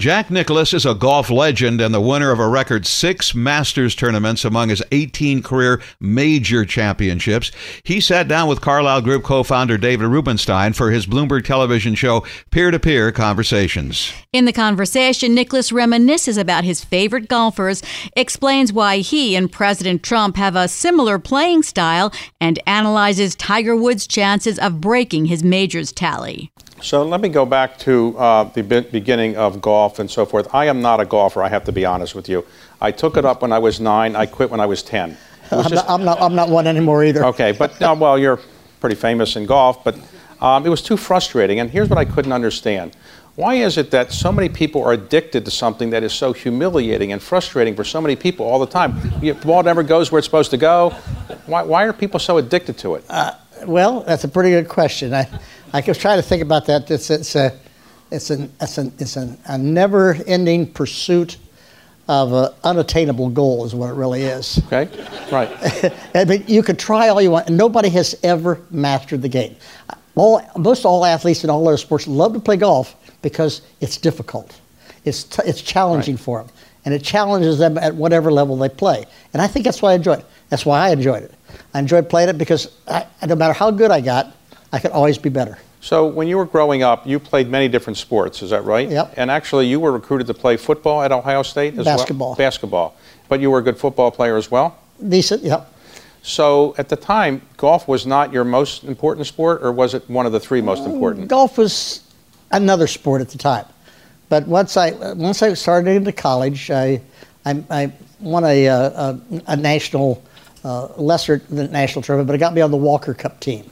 Jack Nicklaus is a golf legend and the winner of a record six Masters tournaments among his 18 career major championships. He sat down with Carlyle Group co founder David Rubenstein for his Bloomberg television show Peer to Peer Conversations. In the conversation, Nicklaus reminisces about his favorite golfers, explains why he and President Trump have a similar playing style, and analyzes Tiger Woods' chances of breaking his majors tally. So let me go back to uh, the be- beginning of golf and so forth. I am not a golfer, I have to be honest with you. I took it up when I was nine, I quit when I was 10. Was I'm, just... not, I'm, not, I'm not one anymore either. Okay, but uh, well, you're pretty famous in golf, but um, it was too frustrating. And here's what I couldn't understand. Why is it that so many people are addicted to something that is so humiliating and frustrating for so many people all the time? The ball never goes where it's supposed to go. Why, why are people so addicted to it? Uh, well, that's a pretty good question. I, I was trying to think about that. It's, it's, a, it's, an, it's, an, it's an, a never ending pursuit of an unattainable goal, is what it really is. Okay, right. Mean, you could try all you want, and nobody has ever mastered the game. All, most all athletes in all other sports love to play golf because it's difficult. It's, t- it's challenging right. for them, and it challenges them at whatever level they play. And I think that's why I enjoy it. That's why I enjoyed it. I enjoyed playing it because I, no matter how good I got, I could always be better. So when you were growing up, you played many different sports, is that right? Yep. And actually, you were recruited to play football at Ohio State as Basketball. well? Basketball. Basketball. But you were a good football player as well? Decent, yep. So at the time, golf was not your most important sport, or was it one of the three most important? golf was another sport at the time. But once I, once I started into college, I, I, I won a, a, a national, uh, lesser than national tournament, but it got me on the Walker Cup team.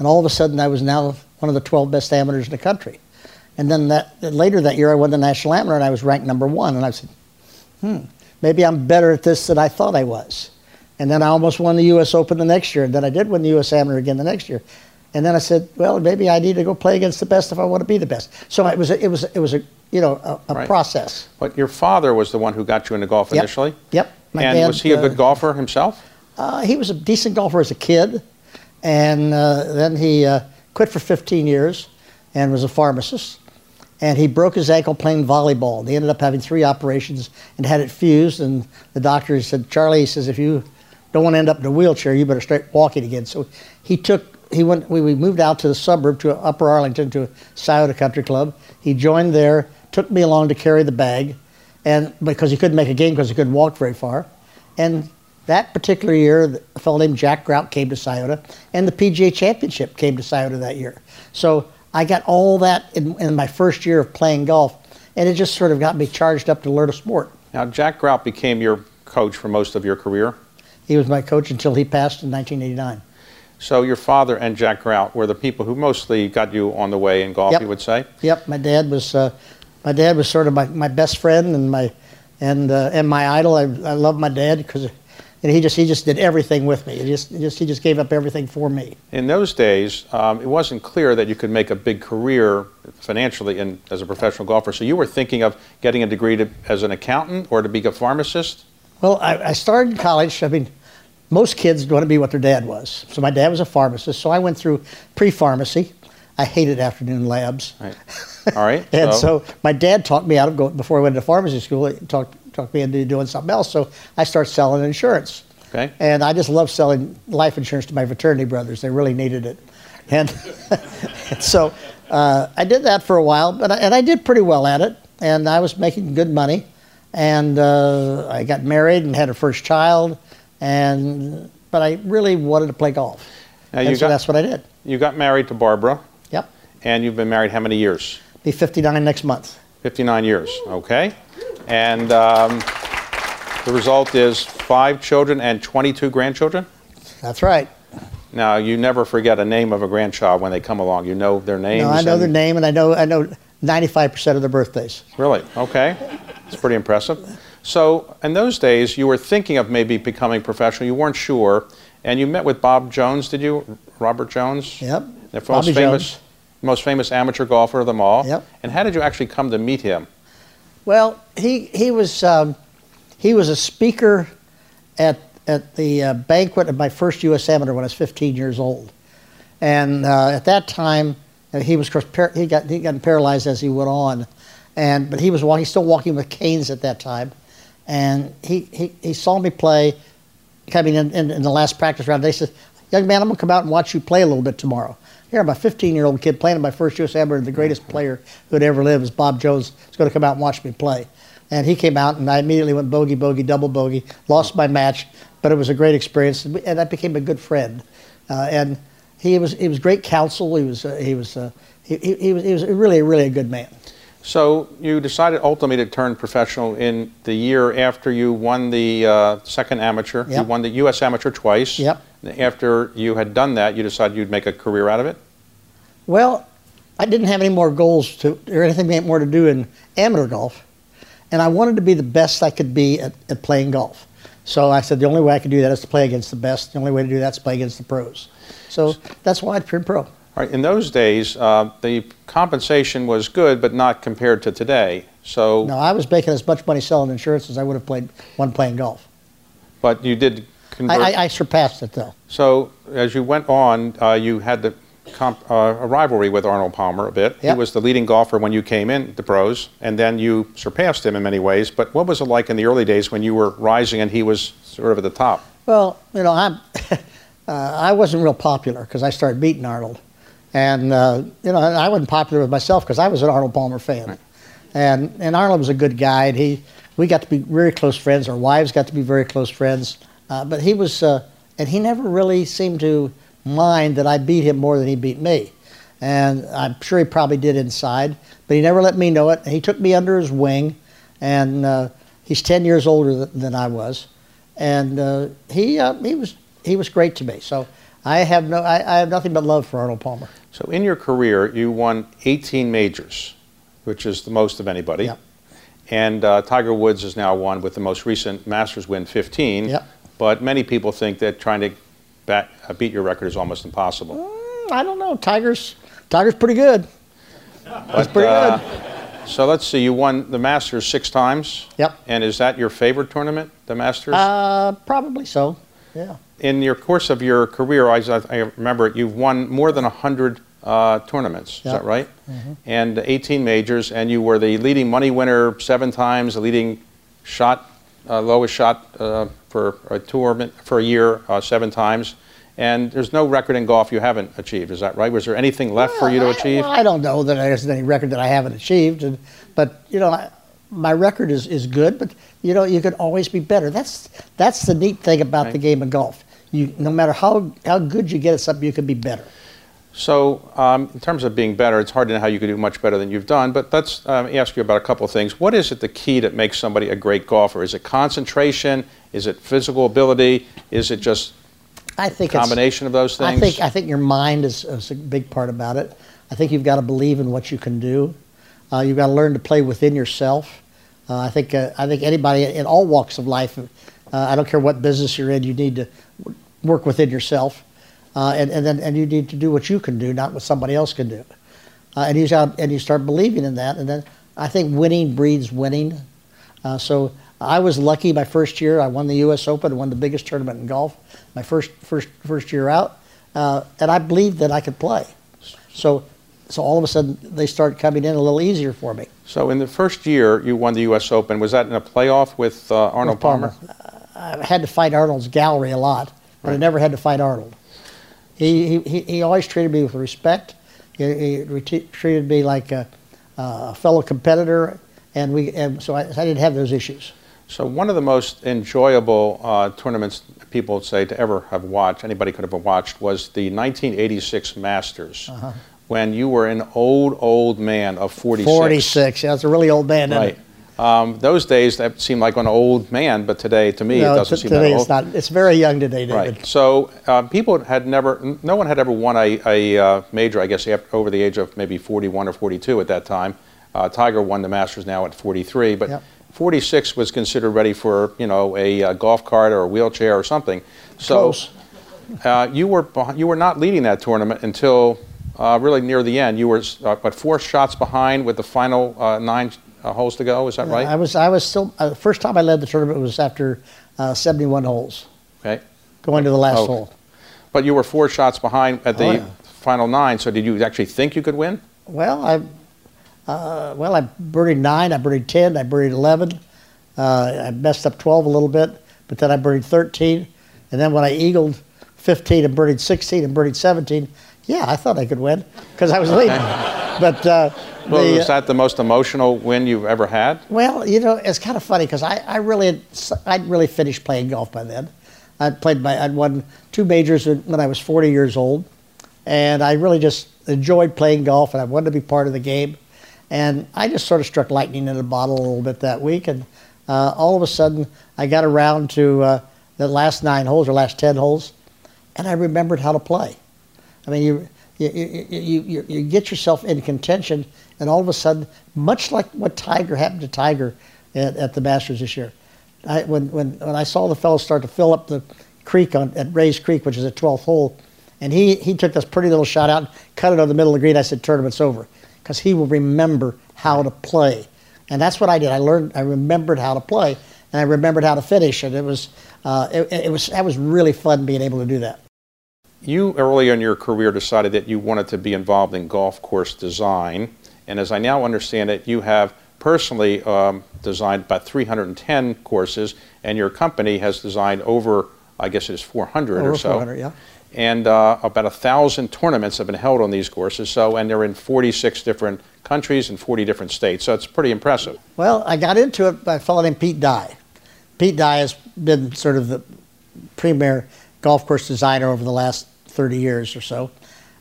And all of a sudden, I was now one of the 12 best amateurs in the country. And then that, later that year, I won the national amateur and I was ranked number one. And I said, hmm, maybe I'm better at this than I thought I was. And then I almost won the U.S. Open the next year. And then I did win the U.S. amateur again the next year. And then I said, well, maybe I need to go play against the best if I want to be the best. So it was a, it was it was a you know a, a right. process. But your father was the one who got you into golf yep. initially. Yep. My and dad, was he a good uh, golfer himself? Uh, he was a decent golfer as a kid. And uh, then he uh, quit for 15 years and was a pharmacist. And he broke his ankle playing volleyball. They ended up having three operations and had it fused. And the doctor said, Charlie, he says, if you don't want to end up in a wheelchair, you better start walking again. So he took, he went, we, moved out to the suburb to Upper Arlington to Scioto Country Club. He joined there, took me along to carry the bag, and because he couldn't make a game because he couldn't walk very far. And that particular year, a fellow named Jack Grout came to Scioto, and the PGA Championship came to Scioto that year. So I got all that in, in, my first year of playing golf, and it just sort of got me charged up to learn a sport. Now, Jack Grout became your coach for most of your career? He was my coach until he passed in 1989. So your father and Jack Grout were the people who mostly got you on the way in golf, yep. you would say? Yep. My dad was, uh, my dad was sort of my, my best friend and my, and, uh, and my idol. I, I love my dad because and he just he just did everything with me. He just, just he just gave up everything for me. In those days, um, it wasn't clear that you could make a big career financially in, as a professional golfer. So you were thinking of getting a degree to, as an accountant or to be a pharmacist. Well, I, I started college. I mean, most kids want to be what their dad was. So my dad was a pharmacist. So I went through pre-pharmacy. I hated afternoon labs. Right. All right. and so. so. my dad talked me out of going before I went to pharmacy school. He talked talked me into doing something else. So I started selling insurance. Okay. And I just love selling life insurance to my fraternity brothers. They really needed it. And, so uh, I did that for a while, but I, and I did pretty well at it. And I was making good money. And uh, I got married and had a first child. And but I really wanted to play golf. Now and so got, that's what I did. You got married to Barbara. Yep. And you've been married how many years? Be 59 next month. 59 years. Okay. And um, the result is five children and 22 grandchildren? That's right. Now, you never forget a name of a grandchild when they come along. You know their names. No, I know their name, and I know I know 95% of their birthdays. Really? Okay. It's pretty impressive. So, in those days, you were thinking of maybe becoming professional. You weren't sure, and you met with Bob Jones. Did you, Robert Jones? Yep. The most Bobby famous, Jones. most famous amateur golfer of them all. Yep. And how did you actually come to meet him? Well, he he was um, he was a speaker at at the uh, banquet of my first U.S. Amateur when I was 15 years old, and uh, at that time uh, he was he got he got paralyzed as he went on, and but he was walking still walking with canes at that time, and he he, he saw me play, coming in, in in the last practice round. They said, "Young man, I'm gonna come out and watch you play a little bit tomorrow." Here, I'm a 15 year old kid playing in my first U.S. Amateur. The greatest player who had ever lived is Bob Jones. Is going to come out and watch me play. And he came out, and I immediately went bogey, bogey, double bogey, lost my match, but it was a great experience, and I became a good friend. Uh, and he was he was great counsel. He was uh, he was uh, he, he, he was he was really really a good man. So you decided ultimately to turn professional in the year after you won the uh, second amateur. You won the U.S. amateur twice. Yep. After you had done that, you decided you'd make a career out of it. Well, I didn't have any more goals to or anything more to do in amateur golf, and I wanted to be the best I could be at, at playing golf. So I said the only way I could do that is to play against the best. The only way to do that is to play against the pros. So that's why I turned pro. All right. In those days, uh, the compensation was good, but not compared to today. So, No, I was making as much money selling insurance as I would have played one playing golf. but you did. I, I, I surpassed it though. So as you went on, uh, you had the comp, uh, a rivalry with Arnold Palmer a bit. He was the leading golfer when you came in the pros, and then you surpassed him in many ways. But what was it like in the early days when you were rising and he was sort of at the top? Well, you know, I'm, uh, I wasn't real popular because I started beating Arnold. And, uh, you know, and I wasn't popular with myself because I was an Arnold Palmer fan. And, and Arnold was a good guy. And he, we got to be very close friends. Our wives got to be very close friends. Uh, but he was, uh, and he never really seemed to mind that I beat him more than he beat me. And I'm sure he probably did inside, but he never let me know it. He took me under his wing, and uh, he's 10 years older th- than I was. And uh, he, uh, he, was, he was great to me. So I have, no, I, I have nothing but love for Arnold Palmer. So in your career, you won 18 majors, which is the most of anybody. Yep. And uh, Tiger Woods has now won with the most recent Masters win 15. Yep. But many people think that trying to bat, uh, beat your record is almost impossible. Mm, I don't know. Tiger's, Tiger's pretty good. That's pretty uh, good. So let's see, you won the Masters six times. Yep. And is that your favorite tournament, the Masters? Uh, probably so. Yeah. In your course of your career, I, I remember you've won more than 100 uh, tournaments. Is that right? And 18 majors, and you were the leading money winner seven times, the leading shot, uh, lowest shot uh, for a tournament for a year uh, seven times. And there's no record in golf you haven't achieved. Is that right? Was there anything left for you to I- achieve? well, I don't know that there's any record that I haven't achieved, and, but you know, I, my record is, is good. But you know, you could always be better. That's that's the neat thing about the game of golf. You no matter how how good you get at something, you can be better. So, um, in terms of being better, it's hard to know how you could do much better than you've done. But let's um, ask you about a couple of things. What is it the key that makes somebody a great golfer? Is it concentration? Is it physical ability? Is it just I think combination of those things? I think I think your mind is, is a big part about it. I think you've got to believe in what you can do. Uh, you've got to learn to play within yourself. Uh, I think uh, I think anybody in all walks of life, uh, I don't care what business you're in, you need to work within yourself, uh, and and then and you need to do what you can do, not what somebody else can do. Uh, and you got and you start believing in that, and then I think winning breeds winning. Uh, so I was lucky. My first year, I won the U.S. Open, won the biggest tournament in golf. My first first first year out, uh, and I believed that I could play. So, so all of a sudden they start coming in a little easier for me. so. In the first year, you won the U.S. Open. Was that in a playoff with uh, Arnold With Palmer. I had to fight Arnold's gallery a lot, but I never had to fight Arnold. He he, he, always treated me with respect. He, he treated me like a, a fellow competitor, and we and so I, I didn't have those issues. So, one of the most enjoyable uh, tournaments people would say to ever have watched, anybody could have watched, was the 1986 Masters, Uh-huh. when you were an old, old man of 46. 46. Yeah, it's a really old man. Right. it? Um, those days that seemed like an old man, but today, to me, No, it doesn't seem today that old. it's not. It's very young today, David. Right. So uh, people had never, no one had ever won a, a uh, major, I guess, after, over the age of maybe 41 or 42 at that time. Uh, Tiger won the Masters now at 43, but Yep. 46 was considered ready for you know a, uh golf cart or a wheelchair or something. So Close. uh, you were you were not leading that tournament until uh, really near the end. You were uh, what four shots behind with the final uh, nine uh, holes to go. Is that right? I was I was still uh, the first time I led the tournament was after uh, 71 holes, okay. going to the last Oh. hole. But you were four shots behind at the Oh, yeah. final nine. So did you actually think you could win? Well, I uh, well I birdied nine, I birdied 10, I birdied 11, uh, I messed up 12 a little bit, but then I birdied 13, and then when I eagled 15 and birdied 16 and birdied 17, yeah, I thought I could win because I was leading. but uh, Well, the, was that the most emotional win you've ever had? Well, you know, it's kind of funny because I, I really, had, I'd really finished playing golf by then. I'd played my, I'd won two majors when when I was 40 years old, and I really just enjoyed playing golf, and I wanted to be part of the game. And I just sort of struck lightning in a bottle a little bit that week, and uh, all of a sudden I got around to uh, the last nine holes or last 10 holes, and I remembered how to play. I mean, you, you, you, you, get yourself in contention, and all of a sudden, much like what Tiger happened to Tiger at, at the Masters this year, I, when, when, when I saw the fellow start to fill up the creek on, at Rae's Creek, which is a 12th hole, and he, he took this pretty little shot out, cut it on the middle of the green, I said, tournament's over, because he will remember how to play. And that's what I did. I learned, I remembered how to play, and I remembered how to finish, and it was, uh, it, it was, that was really fun being able to do that. You early in your career decided that you wanted to be involved in golf course design, and as I now understand it, you have personally um, designed about 310 courses, and your company has designed over, I guess it is 400 Over or so. 400, yeah. And uh, about a thousand tournaments have been held on these courses. So, and they're in 46 different countries and 40 different states. So it's pretty impressive. Well, I got into it by a fellow named Pete Dye. Pete Dye has been sort of the premier golf course designer over the last 30 years or so.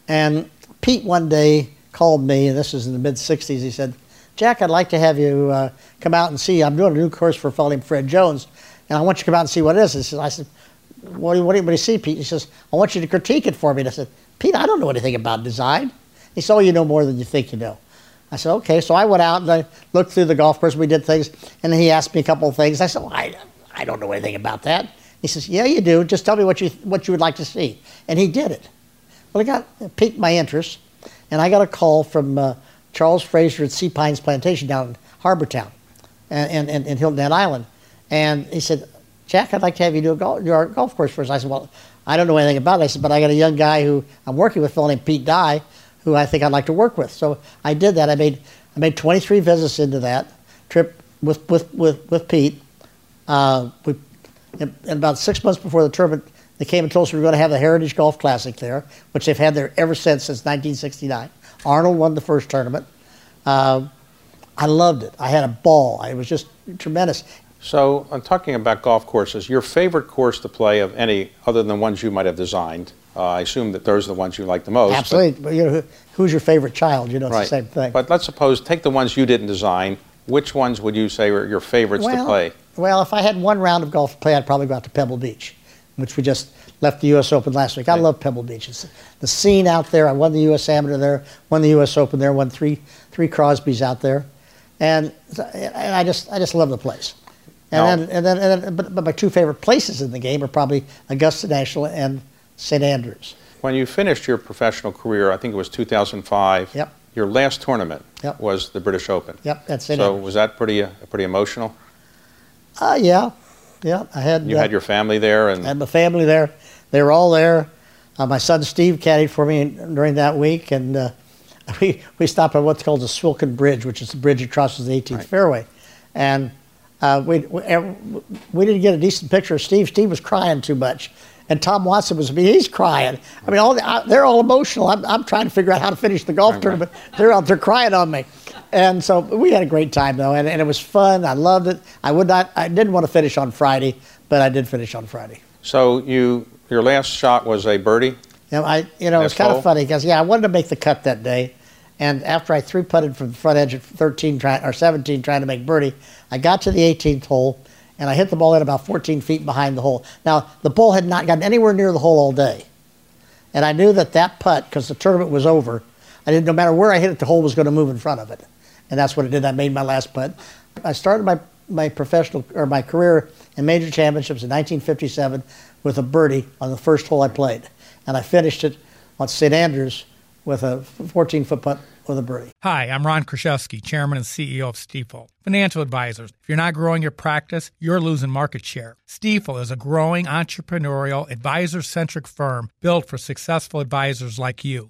And Pete one day called me, this was in the mid 60s. He said, Jack, I'd like to have you uh, come out and see. I'm doing a new course for a fellow named Fred Jones, and I want you to come out and see what it is. I said, what do, you, do you see, Pete? He says, I want you to critique it for me. And I said, Pete, I don't know anything about design. He said, Oh, you know more than you think you know. I said, Okay. So I went out and I looked through the golf course. We did things. And he asked me a couple of things. I said, well, I, I don't know anything about that. He says, Yeah, you do. Just tell me what you, what you would like to see. And he did it. Well, it got it piqued my interest. And I got a call from uh, Charles Fraser at Sea Pines Plantation down in Harbour Town and, and, and Hilton Head Island. And he said, Jack, I'd like to have you do, a golf, do our golf course for us. I said, Well, I don't know anything about it. I said, But I got a young guy who I'm working with, a fellow named Pete Dye, who I think I'd like to work with. So I did that. I made, I made 23 visits into that trip with, with, with, with Pete. Uh, we, and and about six months before the tournament, they came and told us we were going to have the Heritage Golf Classic there, which they've had there ever since, since 1969. Arnold won the first tournament. Uh, I loved it. I had a ball. It was just tremendous. So, I'm talking about golf courses. Your favorite course to play of any other than the ones you might have designed? Uh, I assume that those are the ones you like the most. Absolutely. But, you know, who- who's your favorite child? You know, it's right. the same thing. But let's suppose, take the ones you didn't design. Which ones would you say were your favorites to play? Well, if I had one round of golf to play, I'd probably go out to Pebble Beach, which we just left the U.S. Open last week. I Right. love Pebble Beach. It's the scene out there. I won the U.S. Amateur there, won the U.S. Open there, won three three Crosbys out there, and, and I just I just love the place. And Now- then and then, and then but, but my two favorite places in the game are probably Augusta National and St. Andrews. When you finished your professional career, I think it was 2005. Yep. Your last tournament Yep. was the British Open. Yep, that's St. So was that pretty uh, pretty emotional? Uh, yeah, yeah. I had You uh, had your family there, and I had my family there. They were all there. Uh, my son Steve caddied for me during that week, and uh, we we stopped at what's called the Swilken Bridge, which is the bridge that crosses the 18th Right. fairway, and uh, we, we we didn't get a decent picture of Steve. Steve was crying too much, and Tom Watson was. I mean, he's crying. I mean, all the, I, they're all emotional. I'm, I'm trying to figure out how to finish the golf tournament. They're out there crying on me, and so we had a great time though, and, and it was fun. I loved it. I would not. I didn't want to finish on Friday, but I did finish on Friday. so you your last shot was a birdie. Yeah, I, you know, it's Last kind of funny because yeah, I wanted to make the cut that day, and after I three putted from the front edge at 13 try, or 17 trying to make birdie, I got to the 18th hole, and I hit the ball in about 14 feet behind the hole. Now the ball had not gotten anywhere near the hole all day, and I knew that that putt because the tournament was over. I didn't no matter where I hit it, the hole was going to move in front of it, and that's what it did. I made my last putt. I started my, my professional or my career in major championships in 1957 with a birdie on the first hole I played, and I finished it on St. Andrews with a 14 foot putt with a birdie. Hi, I'm Ron Kraszewski, Chairman and CEO of Stifel. Financial advisors. If you're not growing your practice, you're losing market share. Stifel is a growing entrepreneurial, advisor centric firm built for successful advisors like you.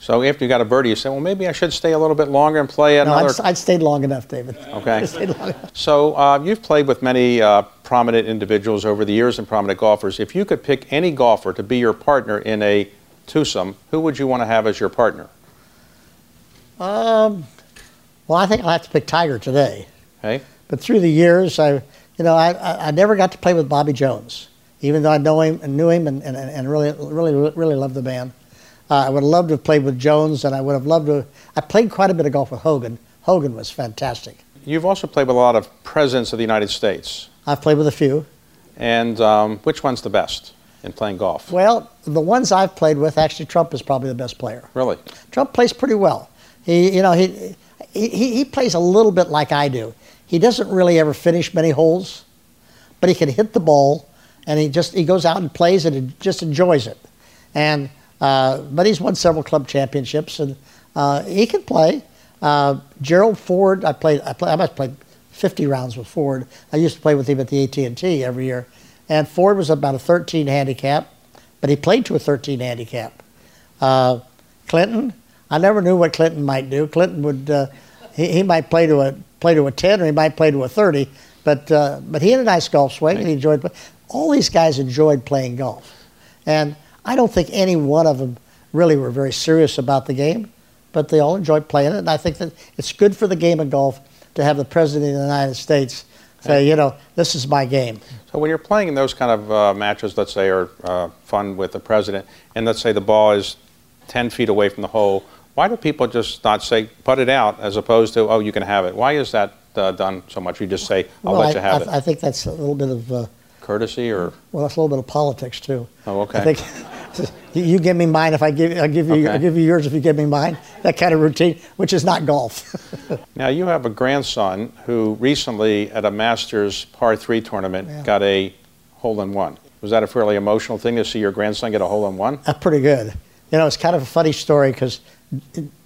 So after you got a birdie, you say, well, maybe I should stay a little bit longer and play No, another. I'd, I'd stayed long enough, David. Okay. I stayed long enough. So uh, you've played with many uh, prominent individuals over the years and prominent golfers. If you could pick any golfer to be your partner in a twosome, who would you want to have as your partner? Um, well, I think I'll have to pick Tiger today. Okay. But through the years, I, you know, I, I, I never got to play with Bobby Jones, even though I know him and knew him and, and, and really, really, really loved the man. Uh, I would have loved to have played with Jones, and I would have loved to. I played quite a bit of golf with Hogan. Hogan was fantastic. You've also played with a lot of presidents of the United States. I've played with a few. And um, which one's the best in playing golf? Well, the ones I've played with, actually, Trump is probably the best player. Really? Trump plays pretty well. He, you know, he, he, he plays a little bit like I do. He doesn't really ever finish many holes, but he can hit the ball, and he just he goes out and plays and he just enjoys it. And uh, but he's won several club championships, and uh, he can play. Uh, Gerald Ford, I played. I, play, I must played 50 rounds with Ford. I used to play with him at the AT&T every year, and Ford was about a 13 handicap, but he played to a 13 handicap. Uh, Clinton, I never knew what Clinton might do. Clinton would uh, he, he might play to a play to a 10 or he might play to a 30, but uh, but he had a nice golf swing and he enjoyed. All these guys enjoyed playing golf, and I don't think any one of them really were very serious about the game, but they all enjoyed playing it. And I think that it's good for the game of golf to have the president of the United States say, you know, this is my game. So when you're playing in those kind of uh, matches, let's say, are uh, fun with the president, and let's say the ball is 10 feet away from the hole, why do people just not say, put it out, as opposed to, oh, you can have it? Why is that uh, done so much? You just say, I'll well, let I, you have I, it. I think that's a little bit of, uh, Courtesy or? well, that's a little bit of politics too. Oh, okay. I think you give me mine if I give, I give you, Okay. I give you yours if you give me mine. That kind of routine, which is not golf. Now, you have a grandson who recently, at a Masters par three tournament, got a hole in one. Was that a fairly emotional thing to see your grandson get a hole in one? That's pretty good. You know, it's kind of a funny story because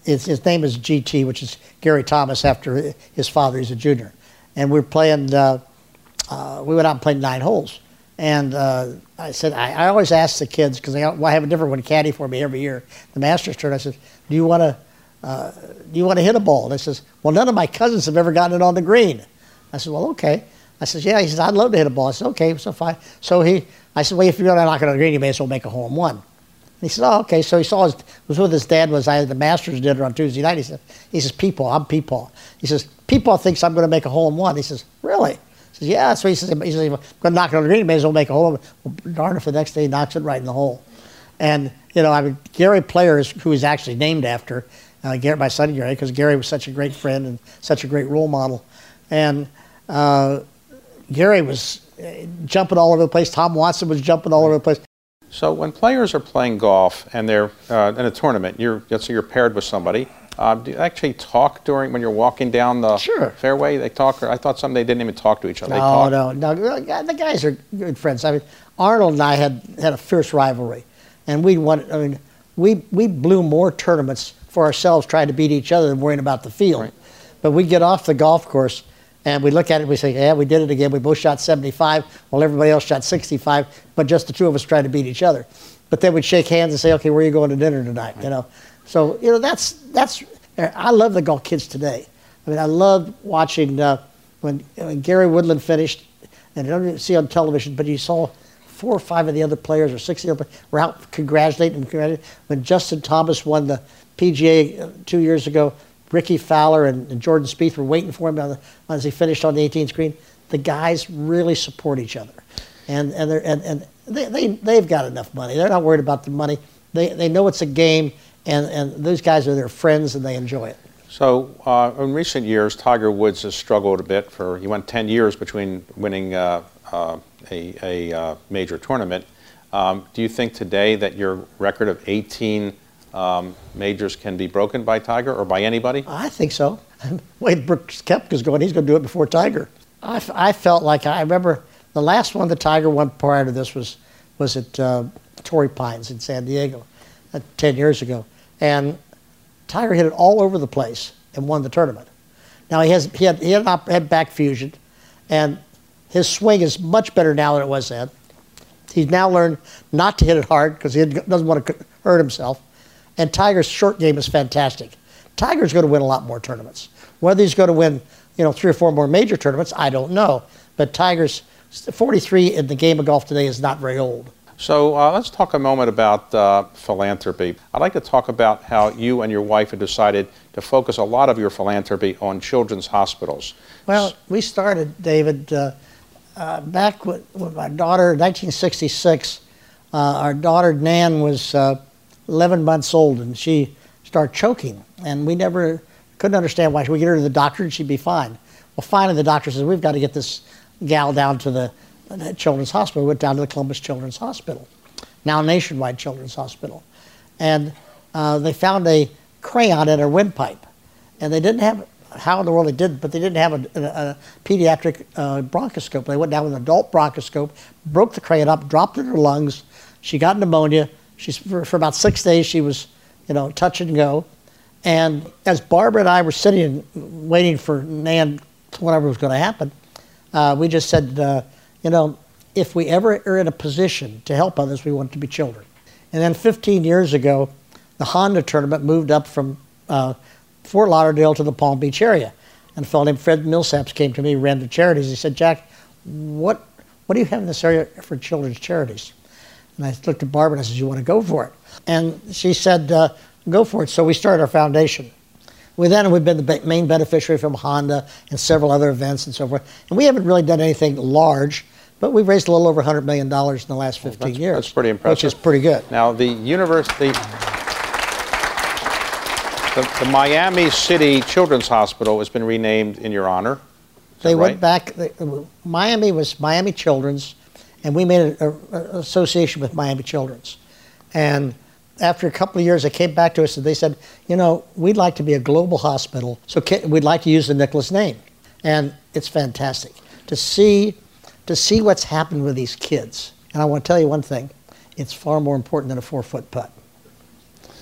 his name is GT, which is Gary Thomas after his father. He's a junior. And we're playing, uh, uh, we went out and played nine holes. And uh, I said, I, I always ask the kids, because I, I have a different one caddy for me every year, the Masters tour. I said, do you want to uh, do you want to hit a ball? And he says, well, none of my cousins have ever gotten it on the green. I said, well, okay. I said, yeah. He says, I'd love to hit a ball. I said, okay, so fine. So he, I said, well, if you're going to knock it on the green, you may as well make a hole in one. And he said, oh, okay. So he saw his, was with his dad, was I at the Masters dinner on Tuesday night. He said, he says, Peepaw, I'm Peepaw. He says, Peepaw thinks I'm going to make a hole in one. He says, really? He says, yeah. So he says, he says, I'm going to knock it on the green, may as well make a hole. in one." Well, darn if the next day he knocks it right in the hole. And, you know, I mean, Gary Player, is, who is actually named after uh, Gary, my son Gary, because Gary was such a great friend and such a great role model. And uh, Gary was uh, jumping all over the place. Tom Watson was jumping all over the place. So when players are playing golf and they're uh, in a tournament, you're let's you're paired with somebody. Uh, do you actually talk during when you're walking down the Sure. fairway? They talk. Or I thought some they didn't even talk to each other. No, no, no. The guys are good friends. I mean, Arnold and I had had a fierce rivalry, and we won. I mean, we we blew more tournaments for ourselves trying to beat each other than worrying about the field. Right. But we get off the golf course and we look at it. and We say, "Yeah, we did it again. We both shot 75, while everybody else shot 65, but just the two of us trying to beat each other." But then we'd shake hands and say, "Okay, where are you going to dinner tonight?" You know. So you know that's that's I love the golf kids today. I mean, I loved watching uh, when, when Gary Woodland finished, and I don't see on television, but you saw four or five of the other players or six of the other players were out congratulating and congratulating. When Justin Thomas won the PGA uh, two years ago, Rickie Fowler and, and Jordan Spieth were waiting for him the, as he finished on the 18th screen. The guys really support each other, and and and, and they, they they've got enough money. They're not worried about the money. They they know it's a game, and and those guys are their friends, and they enjoy it. So, uh, in recent years, Tiger Woods has struggled a bit. For he went 10 years between winning uh, uh, a, a uh, major tournament. Um, do you think today that your record of 18 um, majors can be broken by Tiger or by anybody? I think so. Way Brooks Koepka's going, he's going to do it before Tiger. I, I felt like I remember the last one the Tiger won prior to this was was at uh, Torrey Pines in San Diego, uh, 10 years ago, and Tiger hit it all over the place and won the tournament. Now he has he had he had, had back fusion, and his swing is much better now than it was then. He's now learned not to hit it hard because he doesn't want to hurt himself. And Tiger's short game is fantastic. Tiger's going to win a lot more tournaments. Whether he's going to win, you know, three or four more major tournaments, I don't know. But Tiger's 43 in the game of golf today is not very old. So uh, let's talk a moment about uh, philanthropy. I'd like to talk about how you and your wife have decided to focus a lot of your philanthropy on children's hospitals. Well, we started, David, uh, uh back with, with, my daughter in 1966. Uh, our daughter Nan was uh, 11 months old and she started choking. And we never couldn't understand why. We get her to the doctor and she'd be fine. Well, finally, the doctor says, We've got to get this gal down to the Children's Hospital. We went down to the Columbus Children's Hospital, now Nationwide Children's Hospital. And uh, they found a crayon in her windpipe. And they didn't have, how in the world they did, but they didn't have a, a, a pediatric uh, bronchoscope. They went down with an adult bronchoscope, broke the crayon up, dropped it in her lungs. She got pneumonia. She's, for, for about six days, she was, you know, touch and go. And as Barbara and I were sitting waiting for Nan, whatever was going to happen, uh, we just said, uh, you know, if we ever are in a position to help others, we want to be children. And then 15 years ago, the Honda tournament moved up from uh, Fort Lauderdale to the Palm Beach area. And a fellow named Fred Millsaps came to me, ran the charities. He said, Jack, what, what do you have in this area for children's charities? And I looked at Barbara and I said, You want to go for it? And she said, uh, Go for it. So we started our foundation. We then we've been the main beneficiary from Honda and several other events and so forth. And we haven't really done anything large. But we've raised a little over $100 million in the last 15 well, that's, years. That's pretty impressive. Which is pretty good. Now, the university, the, the Miami City Children's Hospital has been renamed in your honor. They right? went back, they, Miami was Miami Children's, and we made an association with Miami Children's. And after a couple of years, they came back to us and they said, you know, we'd like to be a global hospital, so we'd like to use the Nicklaus name. And it's fantastic to see to see what's happened with these kids. And I want to tell you one thing it's far more important than a four foot putt.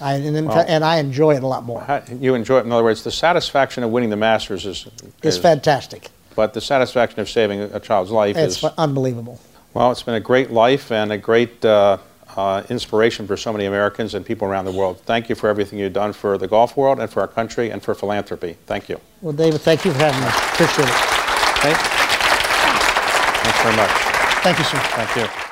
I, and, well, and, I enjoy it a lot more. You enjoy it. In other words, the satisfaction of winning the Masters is, is, is fantastic. But the satisfaction of saving a child's life it's is unbelievable. Well, it's been a great life and a great uh, uh, inspiration for so many Americans and people around the world. Thank you for everything you've done for the golf world and for our country and for philanthropy. Thank you. Well, David, thank you for having me. Appreciate it. Thank very much. Thank you, sir. Thank you.